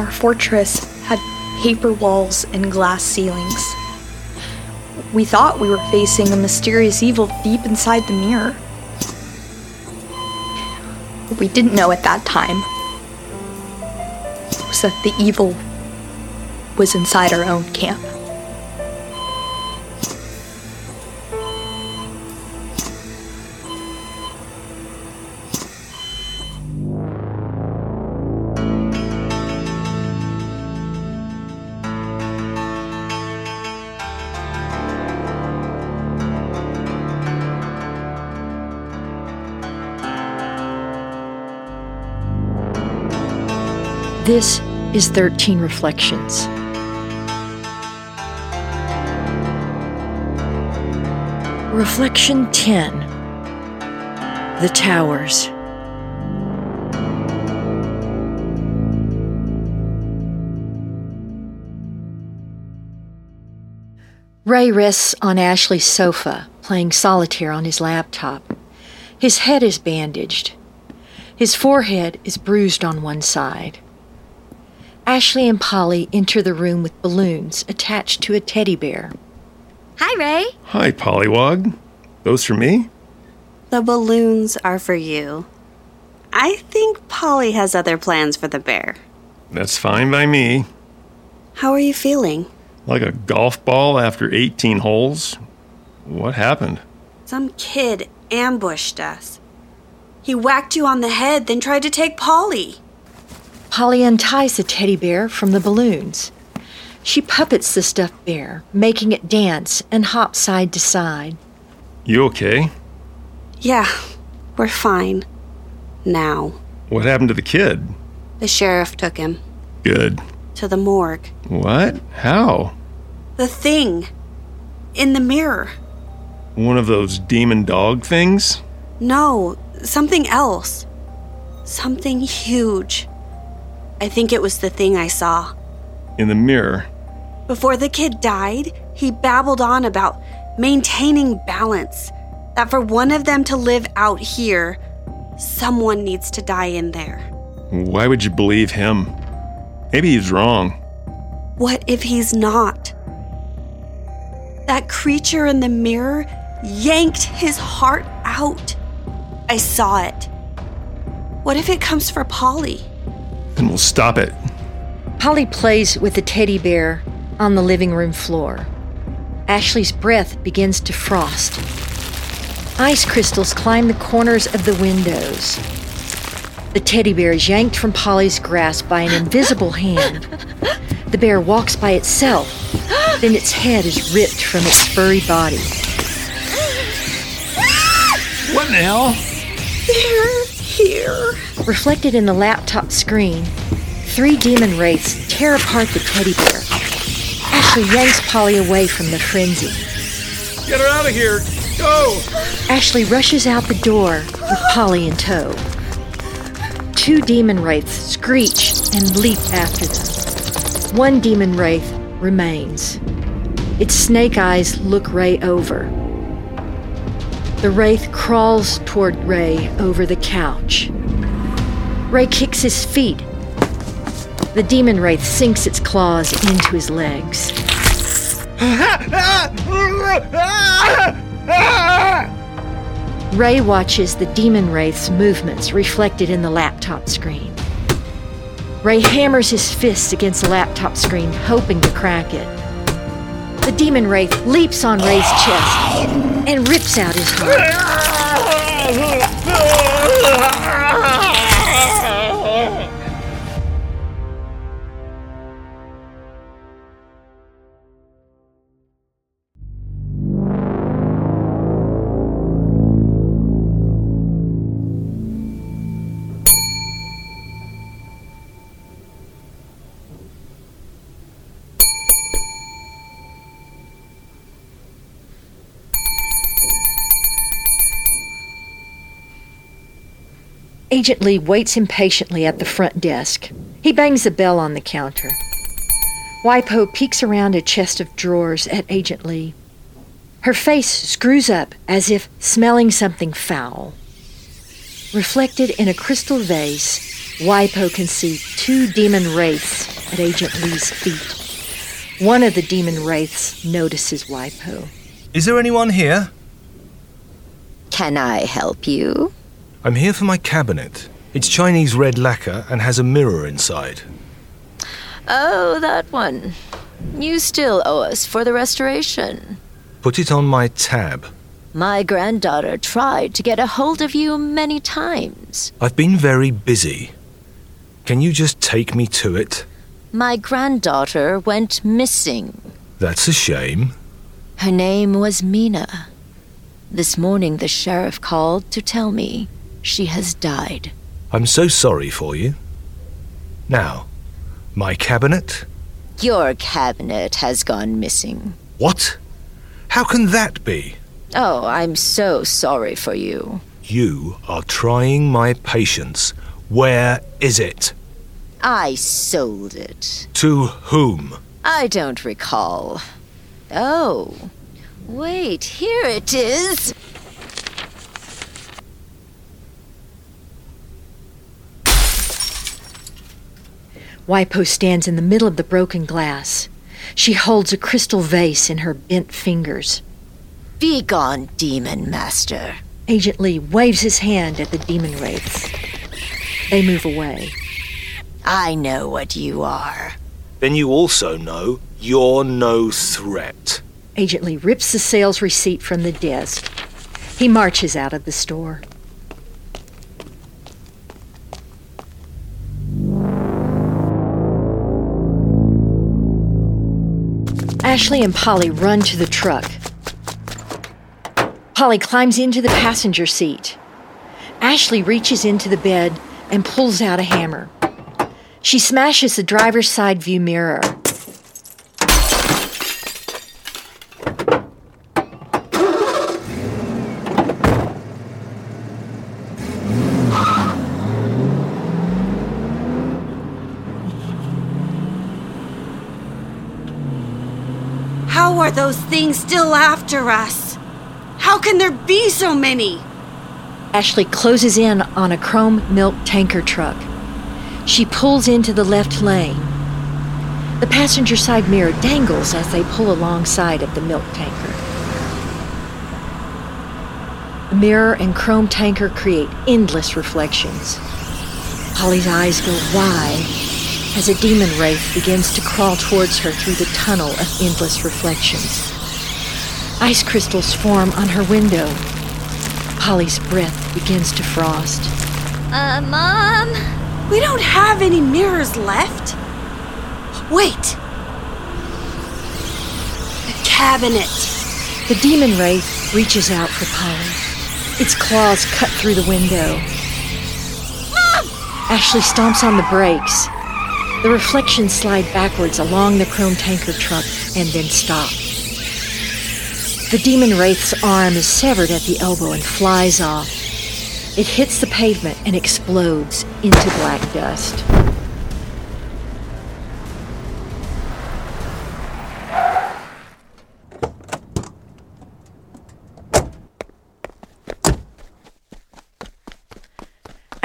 Our fortress had paper walls and glass ceilings. We thought we were facing a mysterious evil deep inside the mirror. What we didn't know at that time was that the evil was inside our own camp. This is 13 Reflections. Reflection 10 The Towers. Ray rests on Ashley's sofa, playing solitaire on his laptop. His head is bandaged. His forehead is bruised on one side. Ashley and Polly enter the room with balloons attached to a teddy bear. Hi, Ray. Hi, Pollywog. Those for me? The balloons are for you. I think Polly has other plans for the bear. That's fine by me. How are you feeling? Like a golf ball after 18 holes? What happened? Some kid ambushed us. He whacked you on the head, then tried to take Polly. Polly unties the teddy bear from the balloons. She puppets the stuffed bear, making it dance and hop side to side. You okay? Yeah, we're fine. Now. What happened to the kid? The sheriff took him Good. to the morgue. What? How? The thing. In the mirror. One of those demon dog things? No, something else. Something huge. I think it was the thing I saw. In the mirror. Before the kid died, he babbled on about maintaining balance. That for one of them to live out here, someone needs to die in there. Why would you believe him? Maybe he's wrong. What if he's not? That creature in the mirror yanked his heart out. I saw it. What if it comes for Polly? Then we'll stop it. Polly plays with the teddy bear on the living room floor. Ashley's breath begins to frost. Ice crystals climb the corners of the windows. The teddy bear is yanked from Polly's grasp by an invisible hand. The bear walks by itself, then its head is ripped from its furry body. What in the hell? They're here. Reflected in the laptop screen, three demon wraiths tear apart the teddy bear. Ashley yanks Polly away from the frenzy. Get her out of here! Go! Ashley rushes out the door with Polly in tow. Two demon wraiths screech and leap after them. One demon wraith remains. Its snake eyes look Ray over. The wraith crawls toward Ray over the couch. Ray kicks his feet. The demon wraith sinks its claws into his legs. Ray watches the demon wraith's movements reflected in the laptop screen. Ray hammers his fists against the laptop screen, hoping to crack it. The demon wraith leaps on Ray's chest and rips out his heart. Agent Lee waits impatiently at the front desk. He bangs the bell on the counter. Waipoh peeks around a chest of drawers at Agent Lee. Her face screws up as if smelling something foul. Reflected in a crystal vase, Waipoh can see two demon wraiths at Agent Lee's feet. One of the demon wraiths notices Waipoh. Is there anyone here? Can I help you? I'm here for my cabinet. It's Chinese red lacquer and has a mirror inside. Oh, that one. You still owe us for the restoration. Put it on my tab. My granddaughter tried to get a hold of you many times. I've been very busy. Can you just take me to it? My granddaughter went missing. That's a shame. Her name was Mina. This morning the sheriff called to tell me she has died. I'm so sorry for you. Now, my cabinet? Your cabinet has gone missing. What? How can that be? Oh, I'm so sorry for you. You are trying my patience. Where is it? I sold it. To whom? I don't recall. Oh, wait, here it is. Waipoh stands in the middle of the broken glass. She holds a crystal vase in her bent fingers. Be gone, demon master. Agent Lee waves his hand at the demon wraiths. They move away. I know what you are. Then you also know you're no threat. Agent Lee rips the sales receipt from the desk. He marches out of the store. Ashley and Polly run to the truck. Polly climbs into the passenger seat. Ashley reaches into the bed and pulls out a hammer. She smashes the driver's side view mirror. Are those things still after us? How can there be so many? Ashley closes in on a chrome milk tanker truck. She pulls into the left lane. The passenger side mirror dangles as they pull alongside of the milk tanker. The mirror and chrome tanker create endless reflections. Polly's eyes go wide as a demon wraith begins to crawl towards her through the tunnel of endless reflections. Ice crystals form on her window. Polly's breath begins to frost. Uh, Mom? We don't have any mirrors left. Wait. The cabinet. The demon wraith reaches out for Polly. Its claws cut through the window. Mom! Ashley stomps on the brakes. The reflections slide backwards along the chrome tanker truck and then stop. The demon wraith's arm is severed at the elbow and flies off. It hits the pavement and explodes into black dust.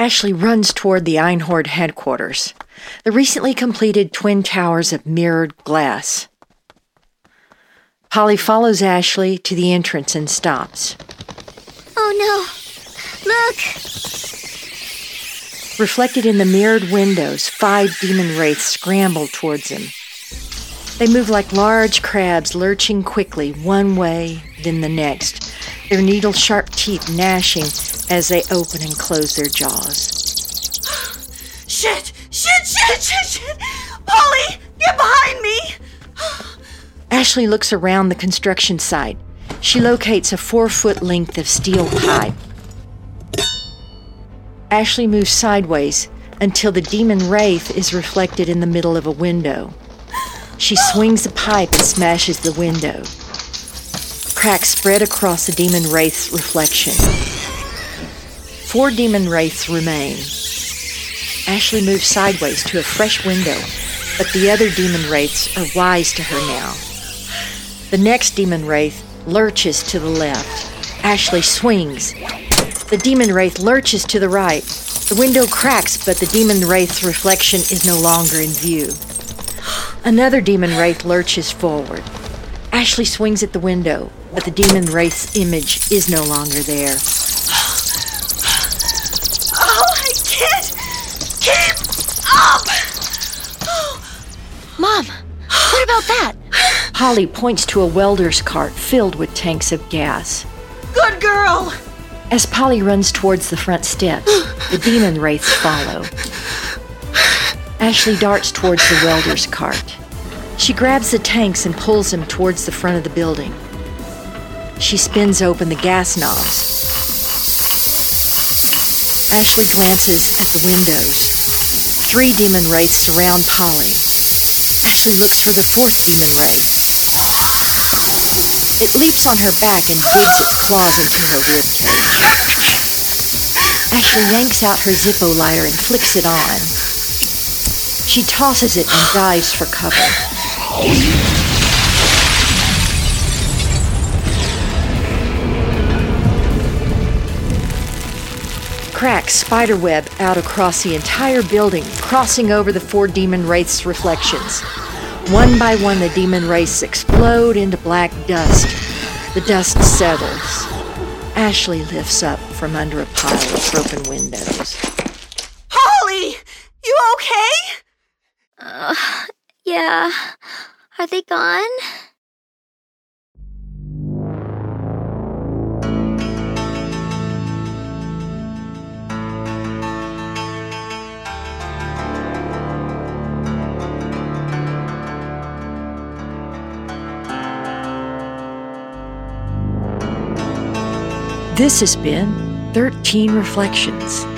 Ashley runs toward the Einhorn headquarters, the recently completed twin towers of mirrored glass. Polly follows Ashley to the entrance and stops. Oh no. Look! Reflected in the mirrored windows, five demon wraiths scramble towards him. They move like large crabs, lurching quickly one way, then the next, their needle sharp teeth gnashing as they open and close their jaws. Shit! Shit! Shit! Shit! Shit! Polly, get behind me! Ashley looks around the construction site. She locates a four foot length of steel pipe. Ashley moves sideways until the demon wraith is reflected in the middle of a window. She swings the pipe and smashes the window. Cracks spread across the demon wraith's reflection. Four demon wraiths remain. Ashley moves sideways to a fresh window, but the other demon wraiths are wise to her now. The next demon wraith lurches to the left. Ashley swings The demon wraith lurches to the right. The window cracks, but the demon wraith's reflection is no longer in view. Another demon wraith lurches forward. Ashley swings at the window, but the demon wraith's image is no longer there. About that? Polly points to a welder's cart filled with tanks of gas. Good girl! As Polly runs towards the front steps, the demon wraiths follow. Ashley darts towards the welder's cart. She grabs the tanks and pulls them towards the front of the building. She spins open the gas knobs. Ashley glances at the windows. Three demon wraiths surround Polly. Looks for the fourth demon wraith. It leaps on her back and digs its claws into her ribcage. Ashley yanks out her Zippo lighter and flicks it on. She tosses it and dives for cover. Cracks spiderweb out across the entire building, crossing over the four demon wraiths' reflections. One by one, the demon wraiths explode into black dust. The dust settles. Ashley lifts up from under a pile of broken windows. Holly! You okay? Uh, yeah. Are they gone? This has been 13 Reflections.